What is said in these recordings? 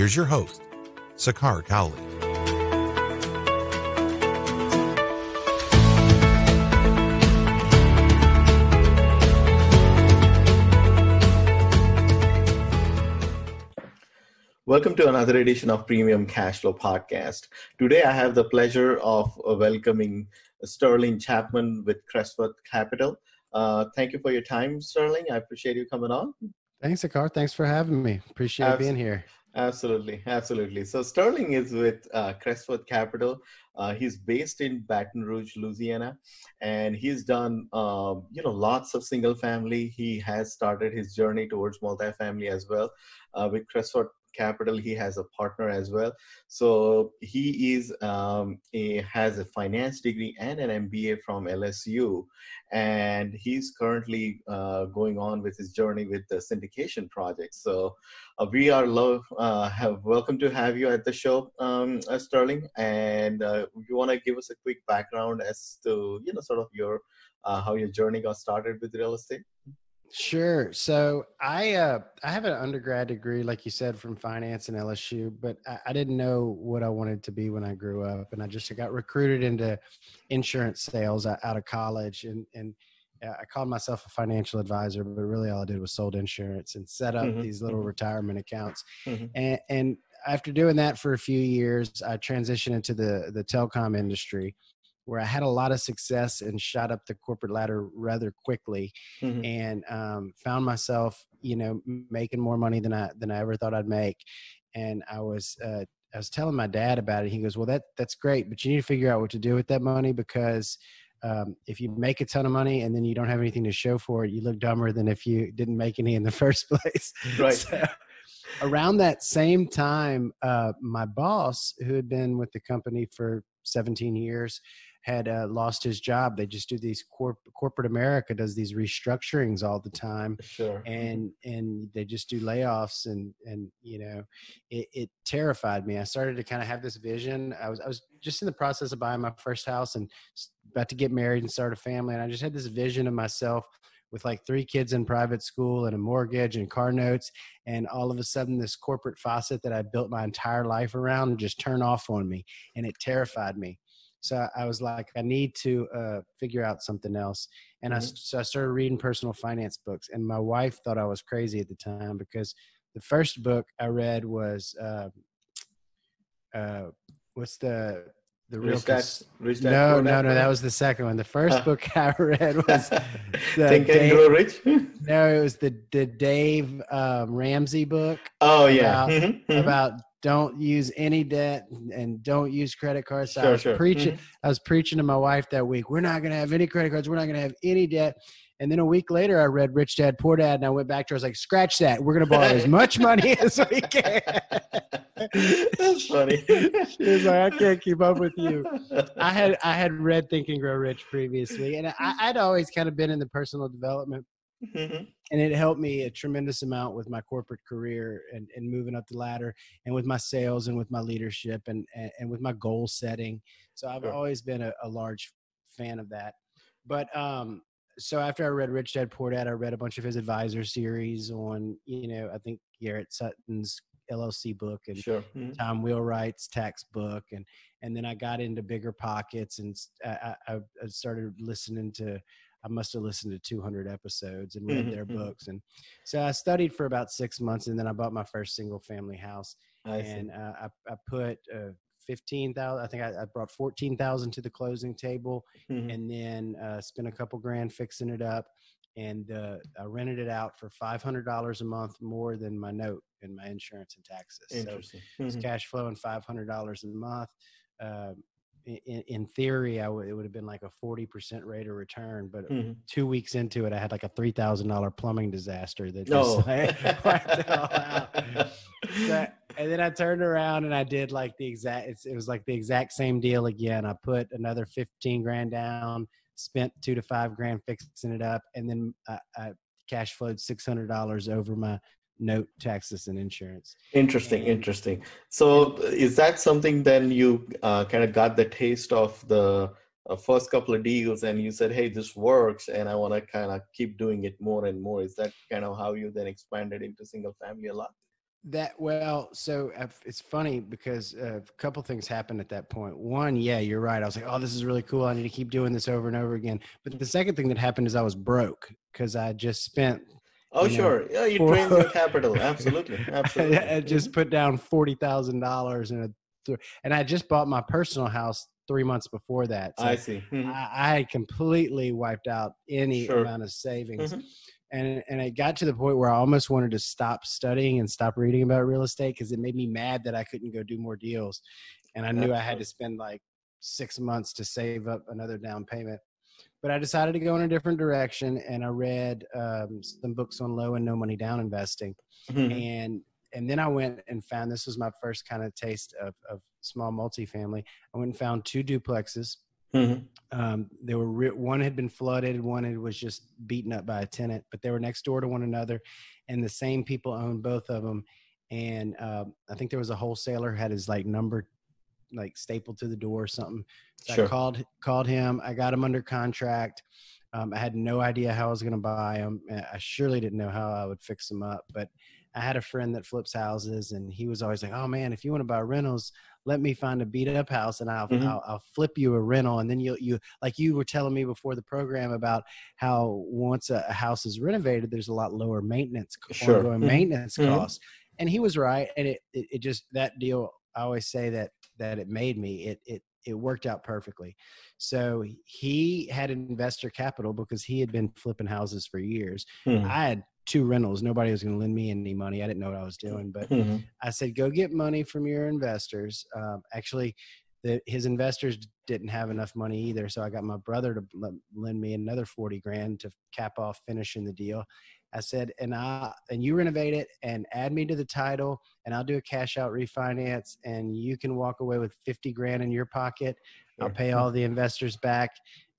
Here's your host, Sakar Cowley. Welcome to another edition of Premium Cash Flow Podcast. Today, I have the pleasure of welcoming Sterling Chapman with Crestwood Capital. Uh, thank you for your time, Sterling. I appreciate you coming on. Thanks, Sakar. Thanks for having me. Appreciate Abs- being here. Absolutely, absolutely. So Sterling is with uh, Crestwood Capital. Uh, he's based in Baton Rouge, Louisiana, and he's done um, you know lots of single family. He has started his journey towards multifamily as well uh, with Crestwood capital he has a partner as well. So he is um, a, has a finance degree and an mba from lsu and he's currently uh, going on with his journey with the syndication project. So uh, we are love uh, have welcome to have you at the show um, uh, sterling. And uh, you want to give us a quick background as to you know sort of your uh, how your journey got started with real estate Sure. So I uh, I have an undergrad degree, like you said, from finance and LSU, but I, I, didn't know what I wanted to be when I grew up, and I just got recruited into insurance sales out of college, and and I called myself a financial advisor, but really all I did was sold insurance and set up mm-hmm. these little mm-hmm. retirement accounts, mm-hmm. and and after doing that for a few years, I transitioned into the the telecom industry where I had a lot of success and shot up the corporate ladder rather quickly, mm-hmm. and um, found myself, you know, making more money than I than I ever thought I'd make. And I was uh, I was telling my dad about it. He goes, "Well, that that's great, but you need to figure out what to do with that money because." Um, if you make a ton of money and then you don't have anything to show for it, you look dumber than if you didn't make any in the first place. Right. So, around that same time, uh, my boss, who had been with the company for 17 years, had uh, lost his job. They just do these corp- corporate America does these restructurings all the time, sure. and and they just do layoffs and and you know, it, it terrified me. I started to kind of have this vision. I was I was just in the process of buying my first house and about to get married and start a family, and I just had this vision of myself with like three kids in private school and a mortgage and car notes and all of a sudden this corporate faucet that i built my entire life around just turn off on me and it terrified me so I was like, I need to uh, figure out something else. And mm-hmm. I, so I started reading personal finance books. And my wife thought I was crazy at the time because the first book I read was, uh, uh, what's the, the real rich dad, rich dad, no no no that was the second one the first book i read was the think and grow rich no it was the the dave um, ramsey book oh yeah about, mm-hmm. mm-hmm. about don't use any debt and don't use credit cards. So sure, I was sure. preaching. Mm-hmm. I was preaching to my wife that week. We're not going to have any credit cards. We're not going to have any debt. And then a week later, I read Rich Dad Poor Dad, and I went back to her. I was like, "Scratch that. We're going to borrow as much money as we can." That's funny. she was like, "I can't keep up with you." I had I had read Think and Grow Rich previously, and I, I'd always kind of been in the personal development Mm-hmm. And it helped me a tremendous amount with my corporate career and, and moving up the ladder and with my sales and with my leadership and, and, and with my goal setting. So I've sure. always been a, a, large fan of that. But um, so after I read Rich Dad Poor Dad, I read a bunch of his advisor series on, you know, I think Garrett Sutton's LLC book and sure. mm-hmm. Tom Wheelwright's tax book. And, and then I got into BiggerPockets and I, I, I started listening to I must have listened to 200 episodes and read mm-hmm. their mm-hmm. books. And so I studied for about six months and then I bought my first single family house. I and uh, I, I, put uh, 15,000, I think I, I brought 14,000 to the closing table mm-hmm. and then uh, spent a couple grand fixing it up. And uh, I rented it out for $500 a month more than my note and my insurance and taxes. So mm-hmm. it's cash flowing $500 a month. Uh, in, in theory, I w- it would have been like a 40% rate of return. But mm-hmm. two weeks into it, I had like a $3,000 plumbing disaster that just oh. wiped it all out. and then I turned around and I did like the exact. it was like the exact same deal again. I put another fifteen grand down, spent two to five grand fixing it up, and then I, I cash flowed six hundred dollars over my note taxes and insurance. Interesting and, interesting. So is that something then you uh, kind of got the taste of the uh, first couple of deals and you said hey this works and i want to kind of keep doing it more and more. Is that kind of how you then expanded into single family a lot? That well so it's funny because uh, a couple things happened at that point. One yeah you're right. I was like oh this is really cool. I need to keep doing this over and over again. But the second thing that happened is i was broke because i just spent Oh, you sure. Know, yeah, you for, drain your capital. Absolutely. Absolutely. I just put down $40,000 in a, and I just bought my personal house three months before that. So I see. Mm-hmm. I, I, completely wiped out any sure. amount of savings. Mm-hmm. And, and it got to the point where I almost wanted to stop studying and stop reading about real estate because it made me mad that I couldn't go do more deals. And I knew I had to spend like six months to save up another down payment but I decided to go in a different direction, and I read um, some books on low and no money down investing, mm-hmm. and and then I went and found this was my first kind of taste of, of small multifamily. I went and found two duplexes. Mm-hmm. Um, they were re- one had been flooded, one had, was just beaten up by a tenant, but they were next door to one another, and the same people owned both of them. And uh, I think there was a wholesaler had his like number like stapled to the door or something. So sure. I called called him. I got him under contract. Um, I had no idea how I was going to buy them. I surely didn't know how I would fix them up. But I had a friend that flips houses, and he was always like, "Oh man, if you want to buy rentals, let me find a beat up house, and I'll, mm-hmm. I'll, I'll flip you a rental." And then you you like you were telling me before the program about how once a, house is renovated, there's a lot lower maintenance, sure. ongoing mm-hmm. maintenance mm-hmm. costs. And he was right, and it, it it just that deal. I always say that that it made me, it it it worked out perfectly. So he had investor capital because he had been flipping houses for years. Mm-hmm. I had two rentals. Nobody was going to lend me any money. I didn't know what I was doing, but mm-hmm. I said, go get money from your investors. Um, actually, the, his investors didn't have enough money either. So I got my brother to lend me another 40 grand to cap off finishing the deal. I said, and I and you renovate it and add me to the title, and I'll do a cash out refinance, and you can walk away with fifty grand in your pocket. I'll pay all the investors back,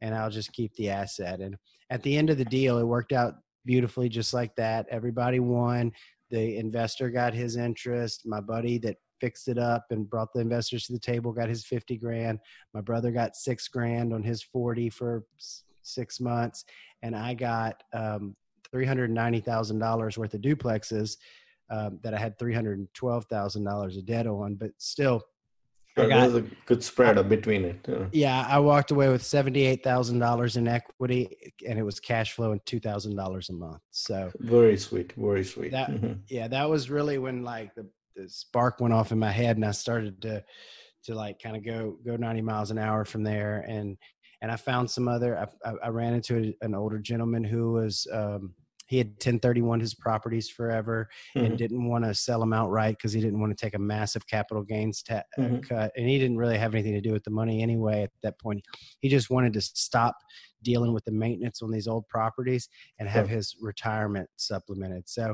and I'll just keep the asset. And at the end of the deal, it worked out beautifully, just like that. Everybody won. The investor got his interest. My buddy that fixed it up and brought the investors to the table got his 50 grand. My brother got six grand on his 40 for six months. And I got um, $390,000 worth of duplexes um, that I had $312,000 of debt on, but still. Sure, got, there's a good spread I, between it. Yeah. yeah, I walked away with $78,000 in equity and it was cash flow and $2,000 a month. So very sweet, very sweet. That, mm-hmm. Yeah, that was really when like the, the spark went off in my head and I started to to like kind of go go 90 miles an hour from there and and I found some other. I, I ran into an older gentleman who was um, he had 1031 his properties forever mm-hmm. and didn't want to sell them outright because he didn't want to take a massive capital gains ta- uh, mm-hmm. cut and he didn't really have anything to do with the money anyway at that point he just wanted to stop dealing with the maintenance on these old properties and have sure. his retirement supplemented so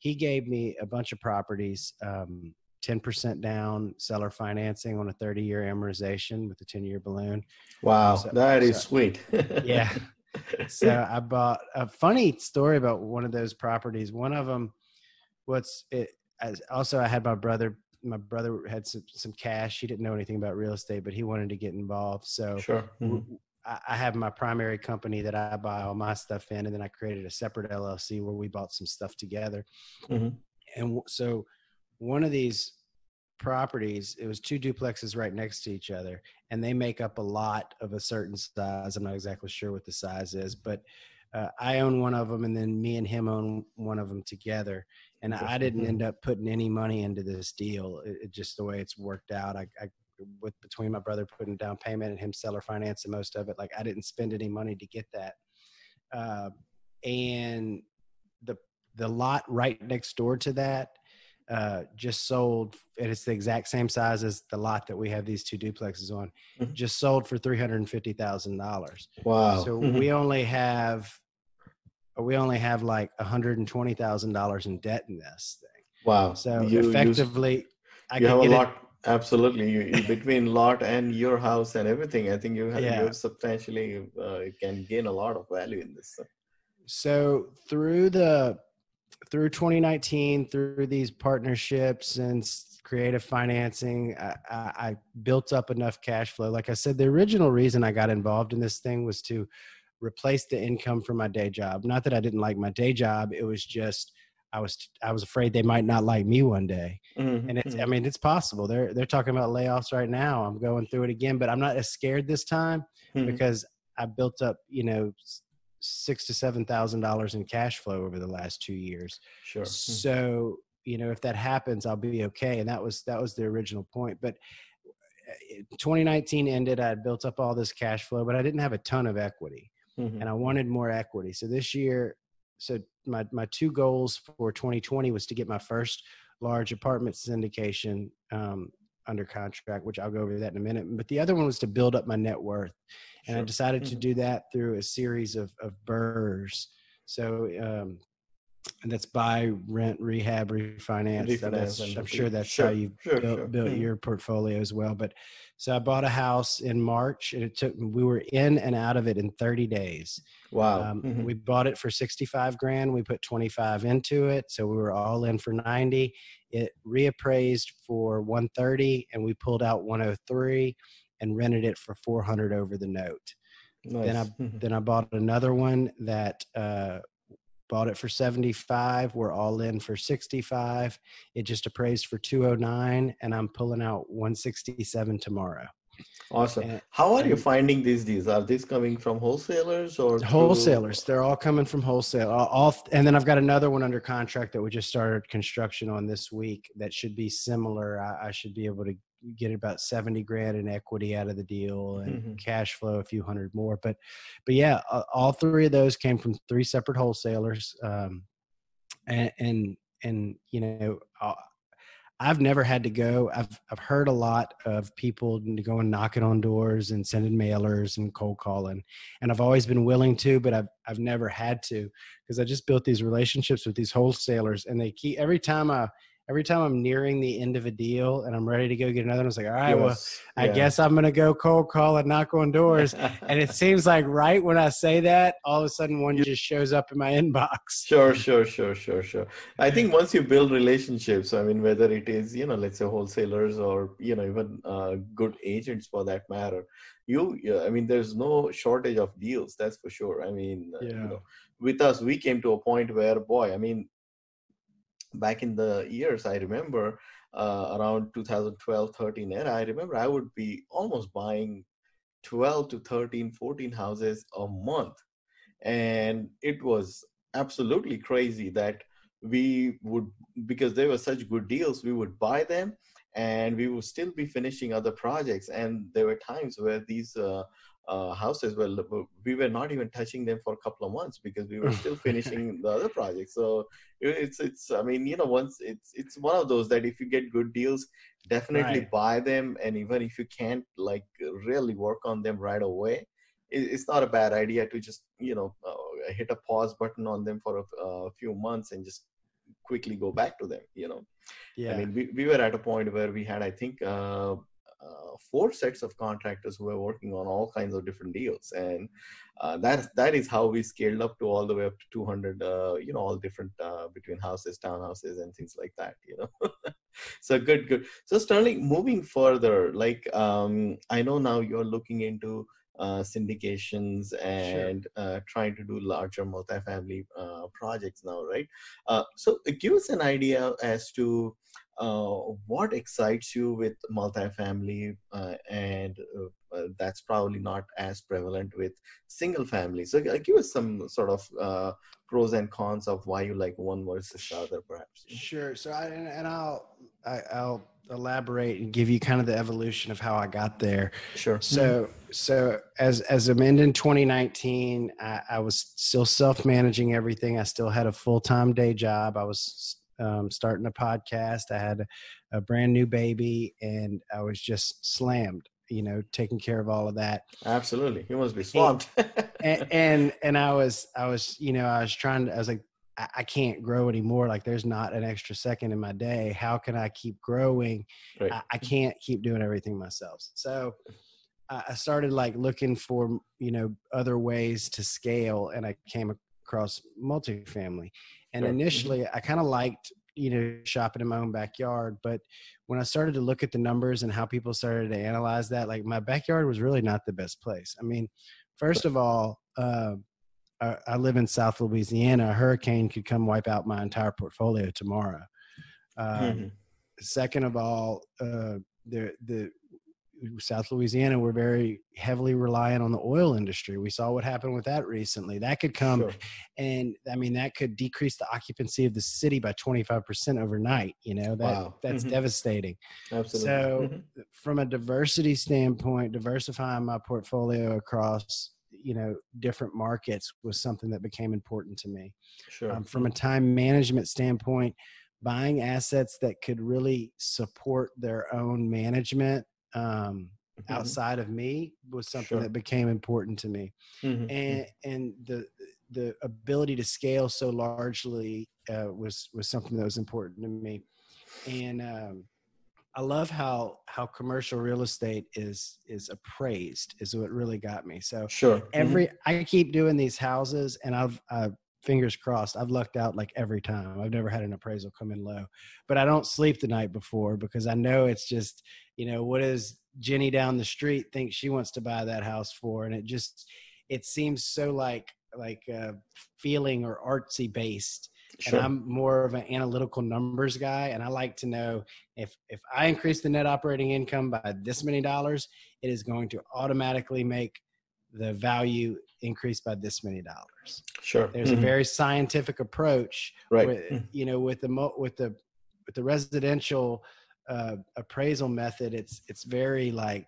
he gave me a bunch of properties um, 10% down seller financing on a 30 year amortization with a 10 year balloon. Wow, so, that is so, sweet. yeah so I bought a funny story about one of those properties. One of them, what's it? As also, I had my brother. My brother had some, some cash. He didn't know anything about real estate, but he wanted to get involved. So sure. Mm-hmm. I, I have my primary company that I buy all my stuff in, and then I created a separate LLC where we bought some stuff together. Mm-hmm. And so, one of these properties it was two duplexes right next to each other and they make up a lot of a certain size. I'm not exactly sure what the size is but uh, i own one of them and then me and him own one of them together and i didn't end up putting any money into this deal. It, it just the way it's worked out I, I with between my brother putting down payment and him seller financing most of it like i didn't spend any money to get that. Uh, and the the lot right next door to that uh, just sold, and it's the exact same size as the lot that we have these two duplexes on. Mm-hmm. Just sold for three hundred and fifty thousand dollars. Wow! So mm-hmm. we only have we only have like one hundred and twenty thousand dollars in debt in this thing. Wow! So you, effectively, I you have a it- lot. Absolutely, you, you- between lot and your house and everything, I think you have, Yeah. you substantially uh, can gain a lot of value in this. So through the through 2019, through these partnerships and creative financing, I, I, built up enough cash flow. Like I said, the original reason I got involved in this thing was to replace the income from my day job. Not that I didn't like my day job; it was just I was I was afraid they might not like me one day. Mhm, And it's. I mean it's possible. They're they're talking about layoffs right now. I'm going through it again, but I'm not as scared this time Mhm. because I built up, you know, six to seven thousand dollars in cash flow over the last two years. Sure. Mhm. So you know, if that happens, I'll be okay. And that was that was the original point. But uh, 2019 ended. I had built up all this cash flow, but I didn't have a ton of equity, Mhm. and I wanted more equity. So this year, so my my two goals for 2020 was to get my first large apartment syndication um, under contract, which I'll go over that in a minute. But the other one was to build up my net worth and I decided to Mhm. do that through a series of of burrs. So um, and that's buy, rent, rehab, refinance. That- that's- I'm sure that's sure, how you sure, built, sure. built Mhm. your portfolio as well. But so I bought a house in March, and it took we were in and out of it in 30 days. Wow. Um, Mhm. We bought it for 65 grand. We put 25 into it, so we were all in for 90. It reappraised for 130, and we pulled out 103 and rented it for 400 over the note. Nice. Then I Mhm. then I bought another one that uh, bought it for 75. We're all in for 65. It just appraised for 209, and I'm pulling out 167 tomorrow. Awesome. and- How are you finding these deals? Are these coming from wholesalers or through- wholesalers they're all coming from wholesale all, all and then i've got another one under contract that we just started construction on this week that should be similar i, I should be able to get about 70 grand in equity out of the deal and Mhm. cash flow a few hundred more but but yeah uh, all three of those came from three separate wholesalers um and and and you know uh, I've never had to go. I've I've heard a lot of people going knocking on doors and sending mailers and cold calling, and I've always been willing to, but I've I've never had to because I just built these relationships with these wholesalers, and they keep every time I every time I'm nearing the end of a deal and I'm ready to go get another one, it's like, all right, well, Yes, I guess I'm gonna go cold call and knock on doors. and it seems like right when I say that, all of a sudden one just shows up in my inbox. Sure, sure, sure, sure, sure. I think once you build relationships, I mean, whether it is, you know, let's say wholesalers or, you know, even uh, good agents for that matter, you, I mean, there's no shortage of deals, that's for sure. I mean, uh, you Yeah. know, with us, we came to a point where, boy, I mean, back in the years, I remember uh, around 2012, 13 era, I remember I would be almost buying 12 to 13, 14 houses a month. And it was absolutely crazy that we would, because they were such good deals, we would buy them and we would still be finishing other projects. And there were times where these uh, uh, houses were, we were not even touching them for a couple of months because we were still finishing the other projects. So it's, it's, I mean, you know, once it's, it's one of those that if you get good deals, definitely Right. buy them. And even if you can't like really work on them right away, it- it's not a bad idea to just you know uh, hit a pause button on them for a, a few months and just quickly go back to them you know Yeah. i mean we, we were at a point where we had i think uh, uh, four sets of contractors who were working on all kinds of different deals. And uh, that that is how we scaled up to all the way up to 200 uh, you know all different uh, between houses townhouses and things like that you know. So good good. So sterling moving further like um, i know now you're looking into uh, syndications and uh, trying to do larger multifamily uh, projects now, right? Uh, so give us an idea as to what excites you with multifamily, uh, and uh, uh, that's probably not as prevalent with single family. So uh, give us some sort of uh, pros and cons of why you like one versus the other, perhaps. Sure. So I and, and I'll I, I'll elaborate and give you kind of the evolution of how I got there. Sure. So so as as I'm in 2019, I, I was still self managing everything. I still had a full time day job. I was um, starting a podcast. I had a, a brand new baby, and I was just slammed. You know, taking care of all of that. Absolutely, you must be swamped. and, and and I was I was you know I was trying to I was like I, can't grow anymore. Like there's not an extra second in my day. How can I keep growing? Right. I, I can't keep doing everything myself. So I started like looking for you know other ways to scale, and I came across multifamily. And Sure. Mhm. initially, I kind of liked you know shopping in my own backyard, but when I started to look at the numbers and how people started to analyze that, like my backyard was really not the best place. I mean, first of all, uh, I, I live in South Louisiana. A hurricane could come wipe out my entire portfolio tomorrow. Um, Mhm. second of all, uh, the the South Louisiana, we're very heavily reliant on the oil industry. We saw what happened with that recently. That could come, Sure. and I mean that could decrease the occupancy of the city by twenty five percent overnight. You know that Wow. that's Mhm. devastating. Absolutely. So, Mhm. from a diversity standpoint, diversifying my portfolio across you know different markets was something that became important to me Sure. um, from a time management standpoint buying assets that could really support their own management um, Mhm. outside of me was something Sure. that became important to me Mhm. and and the the ability to scale so largely uh, was was something that was important to me and um, I love how how commercial real estate is is appraised is what really got me so Sure. Mhm. every I keep doing these houses and I've uh, fingers crossed I've lucked out like every time I've never had an appraisal come in low but I don't sleep the night before because I know it's just you know what does Jenny down the street think she wants to buy that house for and it just it seems so like like uh, feeling or artsy based Sure. and I'm more of an analytical numbers guy, and I like to know if if I increase the net operating income by this many dollars, it is going to automatically make the value increase by this many dollars. Sure. There's Mhm. a very scientific approach, right. with, Mhm. you know, with the mo- with the with the residential uh, appraisal method. It's it's very like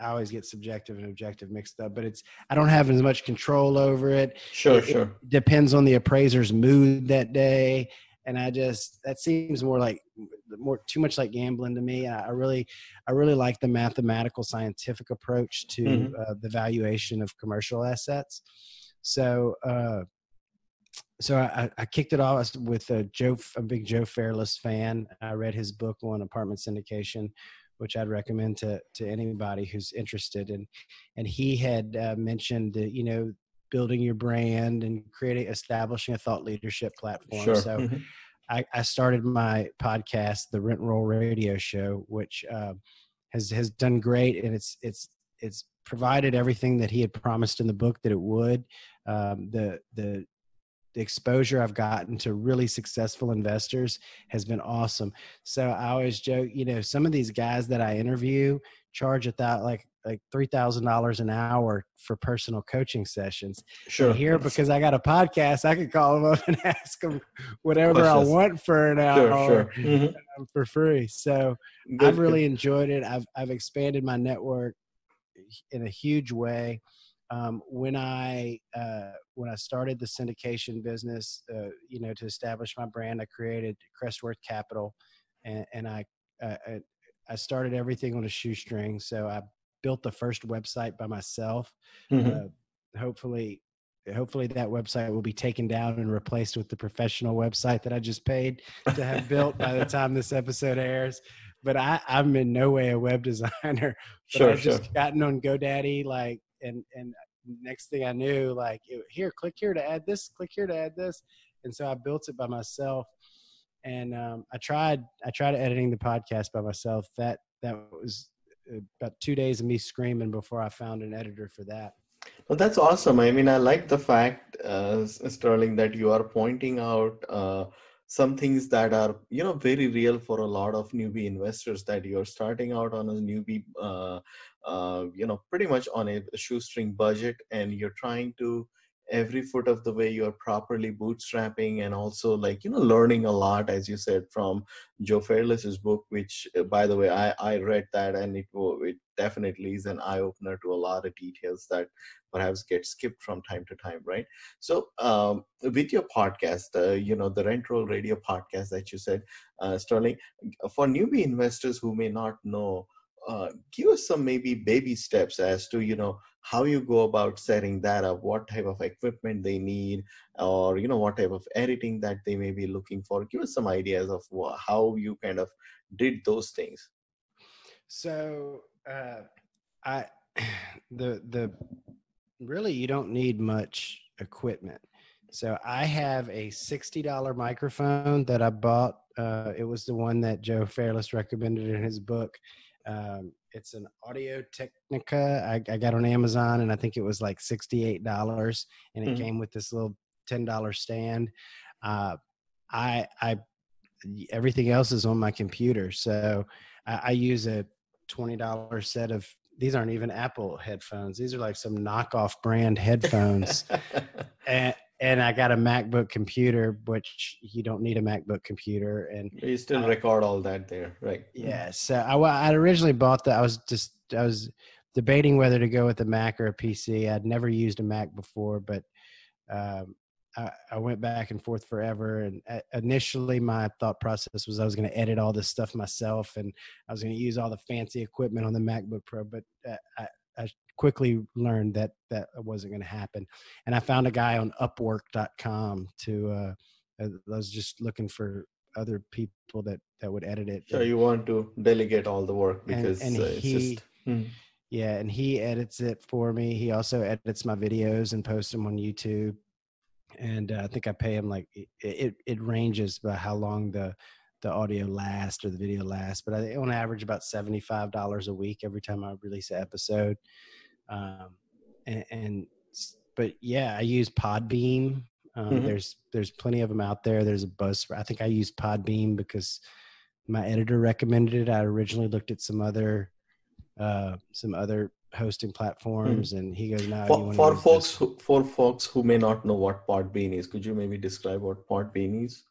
I always get subjective and objective mixed up, but it's I don't have as much control over it Sure. it- it Sure. depends on the appraiser's mood that day and i just that seems more like more too much like gambling to me i I really i really like the mathematical scientific approach to Mhm. uh, the valuation of commercial assets so uh so I, I kicked it off with a Joe, a big Joe Fairless fan. I read his book on apartment syndication, which I'd recommend to to anybody who's interested. And and he had uh, mentioned, that, you know, building your brand and creating, establishing a thought leadership platform. Sure. So Mhm. I, I started my podcast, the Rent Roll Radio Show, which uh, has has done great, and it's it's it's provided everything that he had promised in the book that it would. Um, the the the exposure I've gotten to really successful investors has been awesome. So I always joke, you know, some of these guys that I interview charge a thou like like three thousand dollars an hour for personal coaching sessions. Sure. And here, because I got a podcast, I could call them up and ask them whatever Questions. I want for an Sure. hour Sure. Mhm. for free. So Good, I've really enjoyed it. I've I've expanded my network in a huge way. Um, when I uh, when I started the syndication business, uh, you know, to establish my brand, I created Crestworth Capital, and, and I, I I- I started everything on a shoestring. So I built the first website by myself. Mhm. Uh, hopefully, hopefully that website will be taken down and replaced with the professional website that I just paid to have built by the time this episode airs. But I, I'm in no way a web designer. But Sure. I've Sure. just gotten on GoDaddy, like, and and next thing I knew, like, it, here, click here to add this, click here to add this, and so I built it by myself. And um, I tried, I tried editing the podcast by myself. That that was uh, about two days of me screaming before I found an editor for that. Well, that's awesome. I mean, I like the fact, uh, Sterling, that you are pointing out uh, some things that are, you know, very real for a lot of newbie investors. That you're starting out on a newbie, uh, uh, you know, pretty much on a shoestring budget, and you're trying to every foot of the way you're properly bootstrapping and also like you know learning a lot as you said from joe fairless's book which uh, by the way i i read that and it it definitely is an eye opener to a lot of details that perhaps get skipped from time to time right? So um, with your podcast uh, you know the rent roll radio podcast that you said uh, sterling for newbie investors who may not know uh, give us some maybe baby steps as to you know how you go about setting that up what type of equipment they need or you know what type of editing that they may be looking for give us some ideas of how you kind of did those things so uh, i the the really you don't need much equipment so I have a $60 microphone that I bought. Uh, it was the one that Joe Fairless recommended in his book. Um, it's an Audio Technica. I, I, got on Amazon and I think it was like $68 and it mm-hmm. came with this little $10 stand. Uh, I, I, everything else is on my computer. So I, I use a $20 set of these aren't even Apple headphones. These are like some knockoff brand headphones. and and I got a MacBook computer, which you don't need a MacBook computer, and you still uh, record all that there, right? Yeah. So I, I originally bought that. I was just I was debating whether to go with a Mac or a PC. I'd never used a Mac before, but um, I, I, went back and forth forever. And uh, initially, my thought process was I was going to edit all this stuff myself, and I was going to use all the fancy equipment on the MacBook Pro. But uh, I, I quickly learned that that wasn't going to happen. And I found a guy on Upwork.com to. Uh, I was just looking for other people that that would edit it. So you want to delegate all the work because and, and uh, he, just, hmm. yeah, and he edits it for me. He also edits my videos and posts them on YouTube. And uh, I think I pay him like it, it, it ranges by how long the the audio lasts or the video lasts, but I on average about seventy five dollars a week every time I release an episode. Um, and, and, but yeah, I use Podbean. Um, mm-hmm. There's there's plenty of them out there. There's a buzz. I think I use Podbean because my editor recommended it. I originally looked at some other uh, some other hosting platforms, mm-hmm. and he goes, "No." For, for folks who, for folks who may not know what Podbean is, could you maybe describe what Podbean is?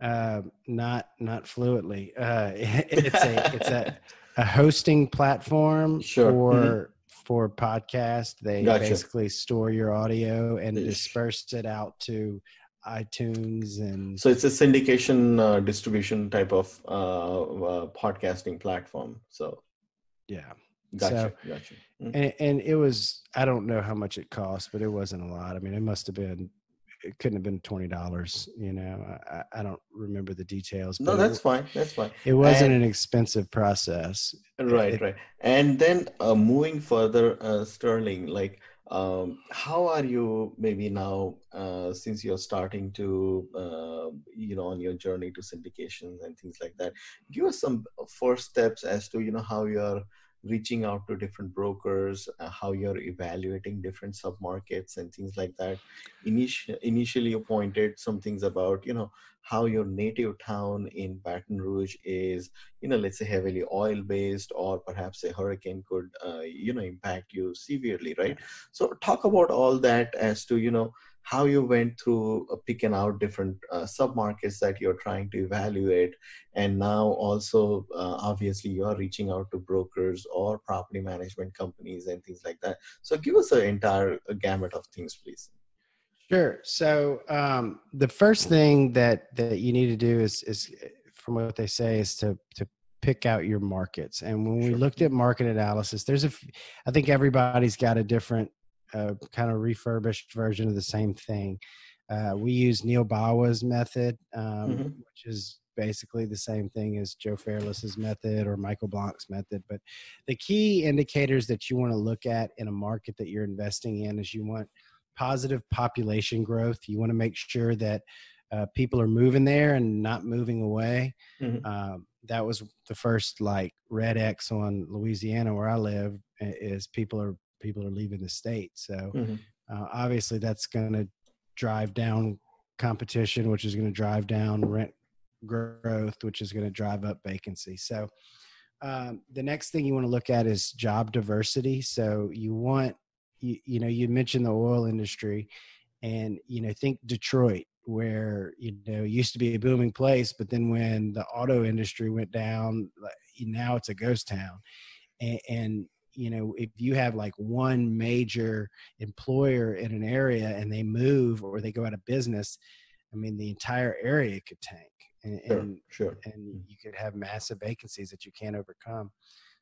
Uh, not not fluently. Uh, it's a it's a, a hosting platform sure. for mm-hmm for podcast. They gotcha. basically store your audio and disperse it out to iTunes and. So it's a syndication uh, distribution type of uh, uh, podcasting platform. So. Yeah. Gotcha. So, gotcha. Mm-hmm. And, and it was I don't know how much it cost, but it wasn't a lot. I mean, it must have been it couldn't have been twenty dollars. You know, I, I, don't remember the details. No, that's it, fine. That's fine. It wasn't and, an expensive process. Right, it, right. And then uh, moving further, uh, Sterling, like, um, how are you maybe now uh, since you're starting to, uh, you know, on your journey to syndications and things like that? Give us some first steps as to you know how you're reaching out to different brokers, uh, how you're evaluating different submarkets and things like that. Initi- initially, you pointed some things about, you know, how your native town in Baton Rouge is, you know, let's say heavily oil based, or perhaps a hurricane could, uh, you know, impact you severely, right? So, talk about all that as to, you know, how you went through uh, picking out different uh, sub markets that you're trying to evaluate. And now also uh, obviously you're reaching out to brokers or property management companies and things like that. So give us an entire uh, gamut of things please. Sure. So um, the first thing that that you need to do is is from what they say is to to pick out your markets. And when we sure. looked at market analysis there's a i think everybody's got a different a kind of refurbished version of the same thing. Uh, we use Neal Bawa's method, um, mm-hmm. which is basically the same thing as Joe Fairless's method or Michael Blank's method. But the key indicators that you want to look at in a market that you're investing in is you want positive population growth. You want to make sure that uh, people are moving there and not moving away. Mm-hmm. Um, that was the first like red X on Louisiana where I live is people are people are leaving the state. So mm-hmm. uh, obviously that's going to drive down competition, which is going to drive down rent growth, which is going to drive up vacancy. So um, the next thing you want to look at is job diversity. So you want, you, you know, you mentioned the oil industry and, you know, think Detroit where, you know, used to be a booming place, but then when the auto industry went down, now it's a ghost town. And, and you know if you have like one major employer in an area and they move or they go out of business i mean the entire area could tank and sure, sure. and mm. you could have massive vacancies that you can't overcome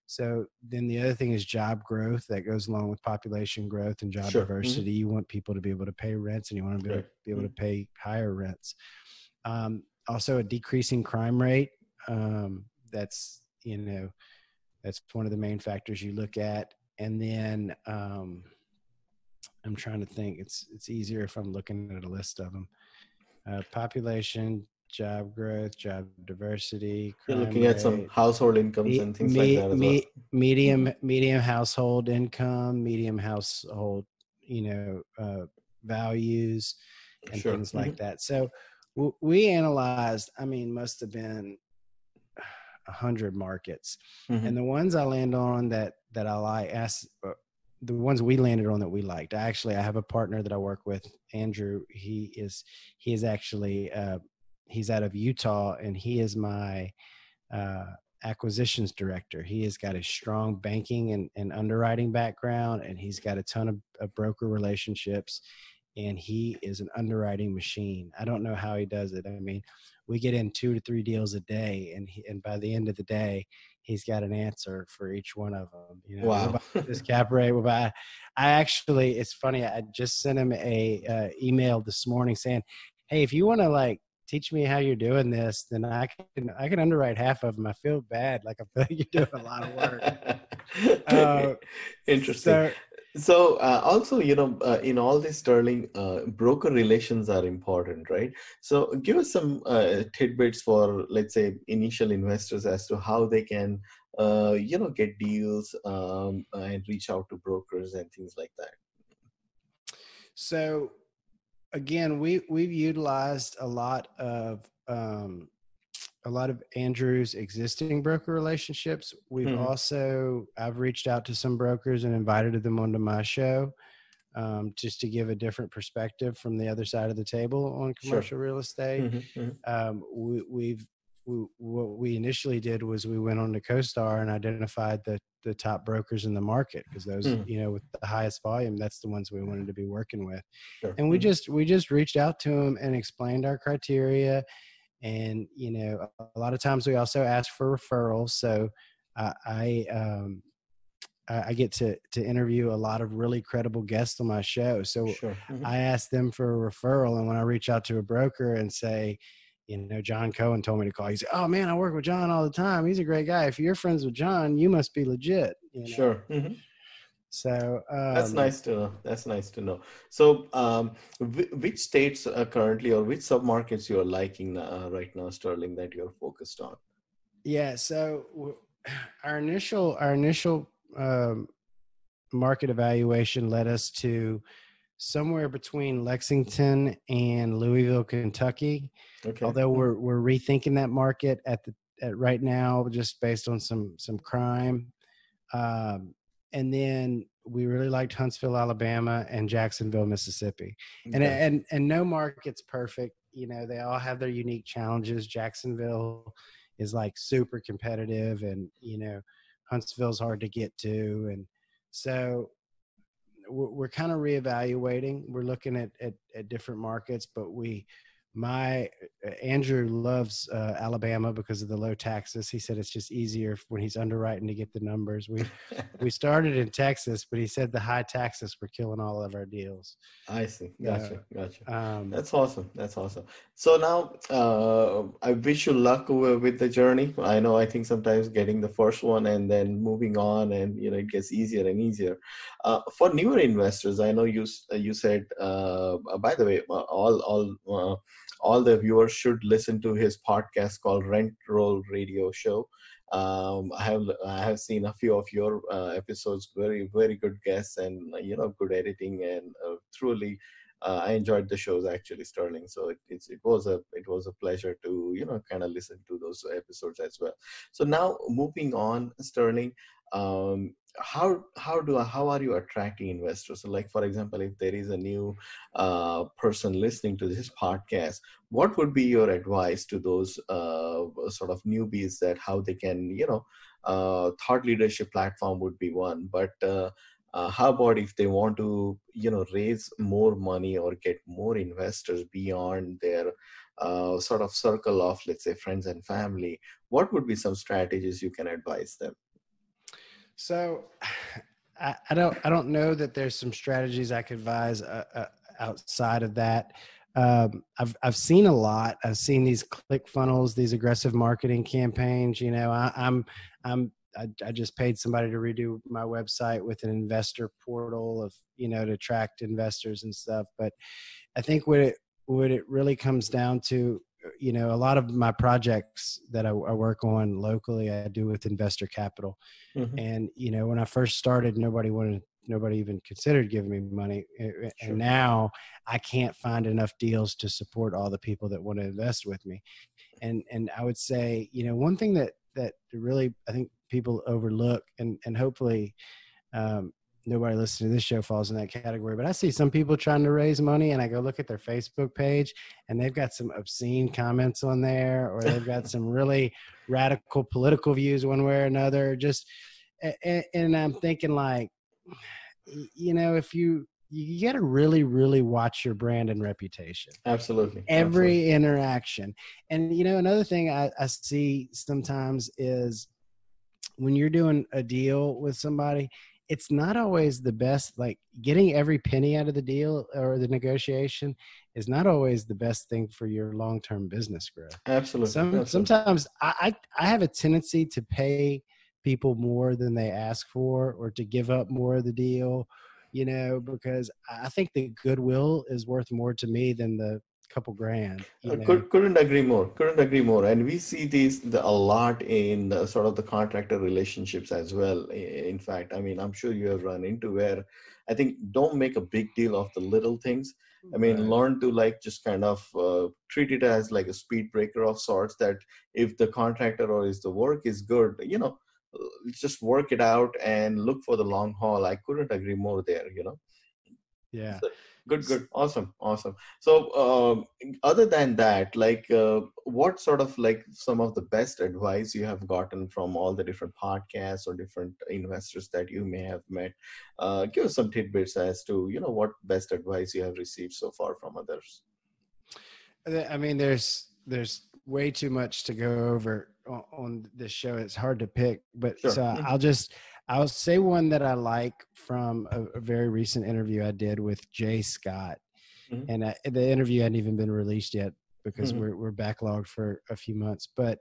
So then the other thing is job growth that goes along with population growth and job Sure. Mhm. diversity. You want people to be able to pay rents and you want to be able, Right. be able to Mhm. pay higher rents. Um, also, a decreasing crime rate. Um, that's you know that's one of the main factors you look at. And then um, I'm trying to think. It's it's easier if I'm looking at a list of them. Uh, population, job growth, job diversity. You're looking at some household incomes me- and things me- like that as me- well. medium medium household income, medium household, you know, uh, values and Sure. things like Mhm. that. So w- we analyzed. I mean, must have been a hundred markets, Mhm. and the ones I land on that that I like, ask, uh, the ones we landed on that we liked. Actually I have a partner that I work with, Andrew. He is he is actually uh, he's out of Utah, and he is my uh, acquisitions director. He has got a strong banking and, and underwriting background, and he's got a ton of, of broker relationships. And he is an underwriting machine. I don't know how he does it. I mean, we get in two to three deals a day, and he, and by the end of the day, he's got an answer for each one of them. You know, Wow. this cap rate. Well, I, I actually, it's funny. I just sent him a uh, email this morning saying, "Hey, if you want to like teach me how you're doing this, then I can I can underwrite half of them. I feel bad, like I feel like you're doing a lot of work." Uh, Interesting. So, So uh, also, you know, uh, in all this, Sterling, uh, broker relations are important, right? So give us some uh, tidbits for, let's say, initial investors as to how they can, uh, you know, get deals um, and reach out to brokers and things like that. so again, we we've utilized a lot of um, a lot of Andrew's existing broker relationships. We've Mhm. also I've reached out to some brokers and invited them onto my show. Um, just to give a different perspective from the other side of the table on Sure. commercial real estate. Mhm, mhm. um, we, we've we, what we initially did was we went on to CoStar and identified the the top brokers in the market because those Hmm. you know with the highest volume that's the ones we wanted to be working with Sure. and we Mhm. just we just reached out to them and explained our criteria and you know a lot of times we also ask for referrals so i i um I get to to interview a lot of really credible guests on my show. So Sure. Mhm. I ask them for a referral, and when I reach out to a broker and say, you know, John Cohen told me to call, he said, "Oh man, I work with John all the time. He's a great guy. If you're friends with John, you must be legit." You know? Sure. Mhm. So um, That's nice to know. That's nice to know. So, um, wh- which states are currently, or which submarkets you are liking uh, right now, Sterling, that you're focused on? Yeah. So w- our initial our initial um, market evaluation led us to somewhere between Lexington and Louisville, Kentucky. Okay. although we're we're rethinking that market at the at right now just based on some some crime um, and then we really liked huntsville alabama and jacksonville mississippi and and and no market's perfect you know they all have their unique challenges. Jacksonville is like super competitive and you know huntsville's hard to get to and so we're, we're kind of reevaluating. We're looking at, at at different markets but we my uh, Andrew loves uh, Alabama because of the low taxes. He said it's just easier when he's underwriting to get the numbers. We we started in Texas, but he said the high taxes were killing all of our deals. I see. Gotcha. Gotcha. Um, That's awesome. That's awesome. So now, uh, I wish you luck with the journey. I know. I think sometimes getting the first one and then moving on, and you know, it gets easier and easier. Uh, for newer investors, I know you you said. Uh, by the way, uh, all all uh, all the viewers should listen to his podcast called Rent Roll Radio Show. Um, I have I have seen a few of your uh, episodes. Very very good guests and you know good editing and uh, truly uh, I enjoyed the shows actually, Sterling. So it, it was a it was a pleasure to you know kind of listen to those episodes as well. So now moving on, Sterling, um, how how do how are you attracting investors? So like for example, if there is a new uh, person listening to this podcast, what would be your advice to those uh, sort of newbies that how they can you know uh, thought leadership platform would be one, but uh, uh, how about if they want to you know raise more money or get more investors beyond their uh, sort of circle of let's say friends and family what would be some strategies you can advise them So, I, I, don't I don't know that there's some strategies I could advise uh, uh, outside of that. Um, I've I've seen a lot. I've seen these click funnels, these aggressive marketing campaigns. You know, I, I'm I'm I, I, just paid somebody to redo my website with an investor portal of you know to attract investors and stuff. But I think what it what it really comes down to you know a lot of my projects that I, I, work on locally i do with investor capital mm-hmm. and you know when i first started nobody wanted nobody even considered giving me money sure. and now i can't find enough deals to support all the people that want to invest with me and and i would say you know one thing that that really i think people overlook and and hopefully um, nobody listening to this show falls in that category, but I see some people trying to raise money and I go look at their Facebook page and they've got some obscene comments on there or they've got some really radical political views one way or another. Just, and, and I'm thinking like, you know, if you, you got to really, really watch your brand and reputation. Absolutely. Every Absolutely. interaction. And, you know, another thing I, I see sometimes is when you're doing a deal with somebody, it's not always the best like getting every penny out of the deal or the negotiation is not always the best thing for your long-term business growth absolutely, Some, absolutely. sometimes I, I have a tendency to pay people more than they ask for or to give up more of the deal you know because i think the goodwill is worth more to me than the couple grand. Uh, could, couldn't agree more. Couldn't agree more. And we see these the, a lot in the, sort of the contractor relationships as well. In fact, I mean, I'm sure you have run into where I think don't make a big deal of the little things. I mean, right. learn to like just kind of uh, treat it as like a speed breaker of sorts. That if the contractor or is the work is good, you know, just work it out and look for the long haul. I couldn't agree more there. You know. Yeah. So, good good. Awesome awesome. So um, other than that like uh, what sort of like some of the best advice you have gotten from all the different podcasts or different investors that you may have met? Uh, give us some tidbits as to you know what best advice you have received so far from others. I mean there's there's way too much to go over on, on this show. It's hard to pick but sure. so mm-hmm. i'll just I'll say one that I like from a, a very recent interview I did with Jay Scott, mm-hmm. and I, the interview hadn't even been released yet because mm-hmm. we're we're backlogged for a few months. But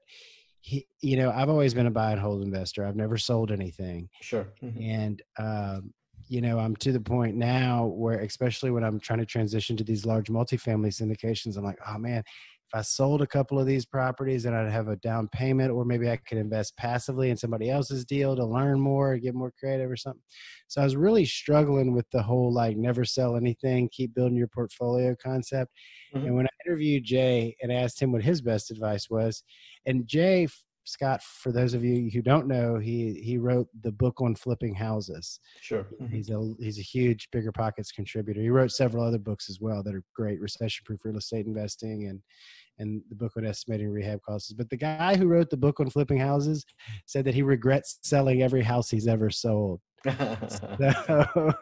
he, you know, I've always been a buy and hold investor. I've never sold anything. Sure. Mm-hmm. And um, you know, I'm to the point now where, especially when I'm trying to transition to these large multifamily syndications, I'm like, oh man, if I sold a couple of these properties, then I'd have a down payment, or maybe I could invest passively in somebody else's deal to learn more, get more creative or something. So I was really struggling with the whole like never sell anything, keep building your portfolio concept. Mm-hmm. And when I interviewed Jay and asked him what his best advice was, and Jay Scott, for those of you who don't know, he he wrote the book on flipping houses. Sure, mm-hmm. he's a he's a huge BiggerPockets contributor. He wrote several other books as well that are great, recession proof real estate investing and and the book on estimating rehab costs. But the guy who wrote the book on flipping houses said that he regrets selling every house he's ever sold. so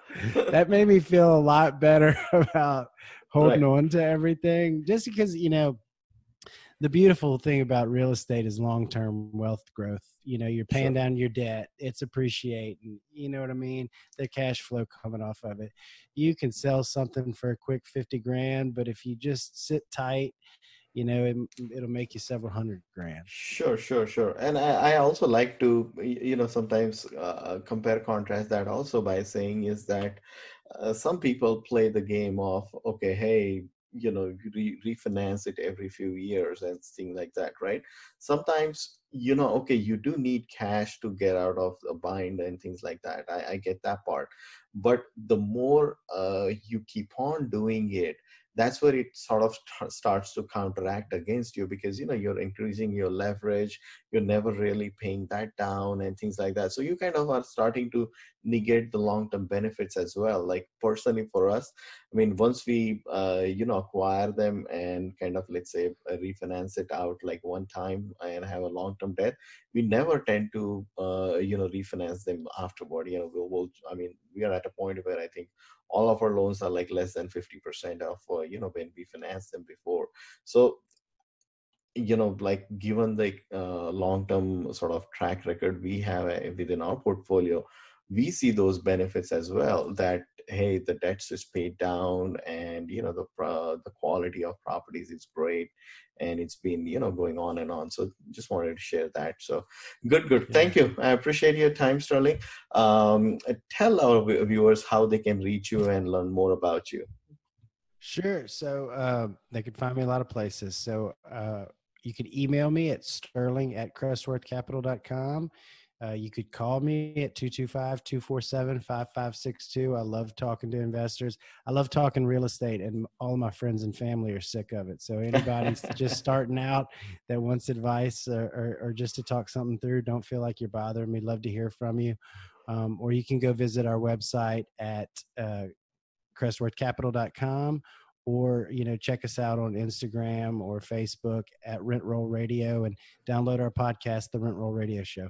that made me feel a lot better about holding right. on to everything just because you know the beautiful thing about real estate is long-term wealth growth you know you're paying sure. down your debt it's appreciating you know what i mean the cash flow coming off of it you can sell something for a quick 50 grand but if you just sit tight you know it, it'll make you several hundred grand. Sure sure sure. And i, I also like to you know sometimes uh, compare contrast that also by saying is that uh, some people play the game of okay hey you know re- refinance it every few years and things like that right? Sometimes you know okay you do need cash to get out of a bind and things like that. I, I get that part. But the more uh, you keep on doing it that's where it sort of starts to counteract against you because you know you're increasing your leverage you're never really paying that down and things like that. So you kind of are starting to negate the long term benefits as well. Like personally for us i mean once we uh, you know acquire them and kind of let's say uh, refinance it out like one time and have a long term debt we never tend to uh, you know refinance them afterward. You know we'll, we'll i mean we are at a point where i think all of our loans are like less than 50% of uh, you know when we financed them before. So you know like given the uh, long term sort of track record we have uh, within our portfolio we see those benefits as well that hey the debts is paid down and you know the uh, the quality of properties is great and it's been you know going on and on. So just wanted to share that. So good good. Yeah. thank you. I appreciate your time sterling. Um, tell our viewers how they can reach you and learn more about you. Sure. So uh, they can find me a lot of places. So uh, you can email me at sterling at crestworthcapital.com uh, you could call me at 225 247 5562. I love talking to investors. I love talking real estate, and all of my friends and family are sick of it. So, anybody just starting out that wants advice or, or, or, just to talk something through, don't feel like you're bothering me. Love to hear from you. Um, or you can go visit our website at uh, crestworthcapital.com or you know check us out on instagram or facebook at rent roll radio and download our podcast the rent roll radio show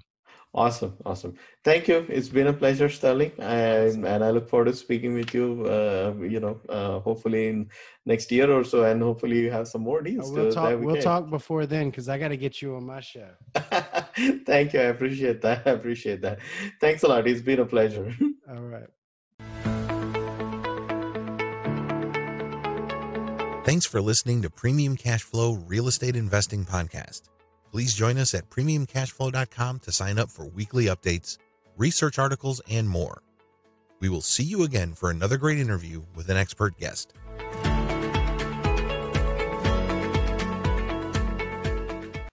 Awesome, awesome. Thank you. It's been a pleasure, Sterling, and, and I look forward to speaking with you. Uh, you know, uh, hopefully in next year or so, and hopefully you have some more deals. Oh, we'll talk. We'll talk before then because I got to get you on my show. Thank you. I appreciate that. I appreciate that. Thanks a lot. It's been a pleasure. All right. Thanks for listening to Premium Cash Flow Real Estate Investing Podcast. Please join us at premiumcashflow.com to sign up for weekly updates, research articles, and more. We will see you again for another great interview with an expert guest.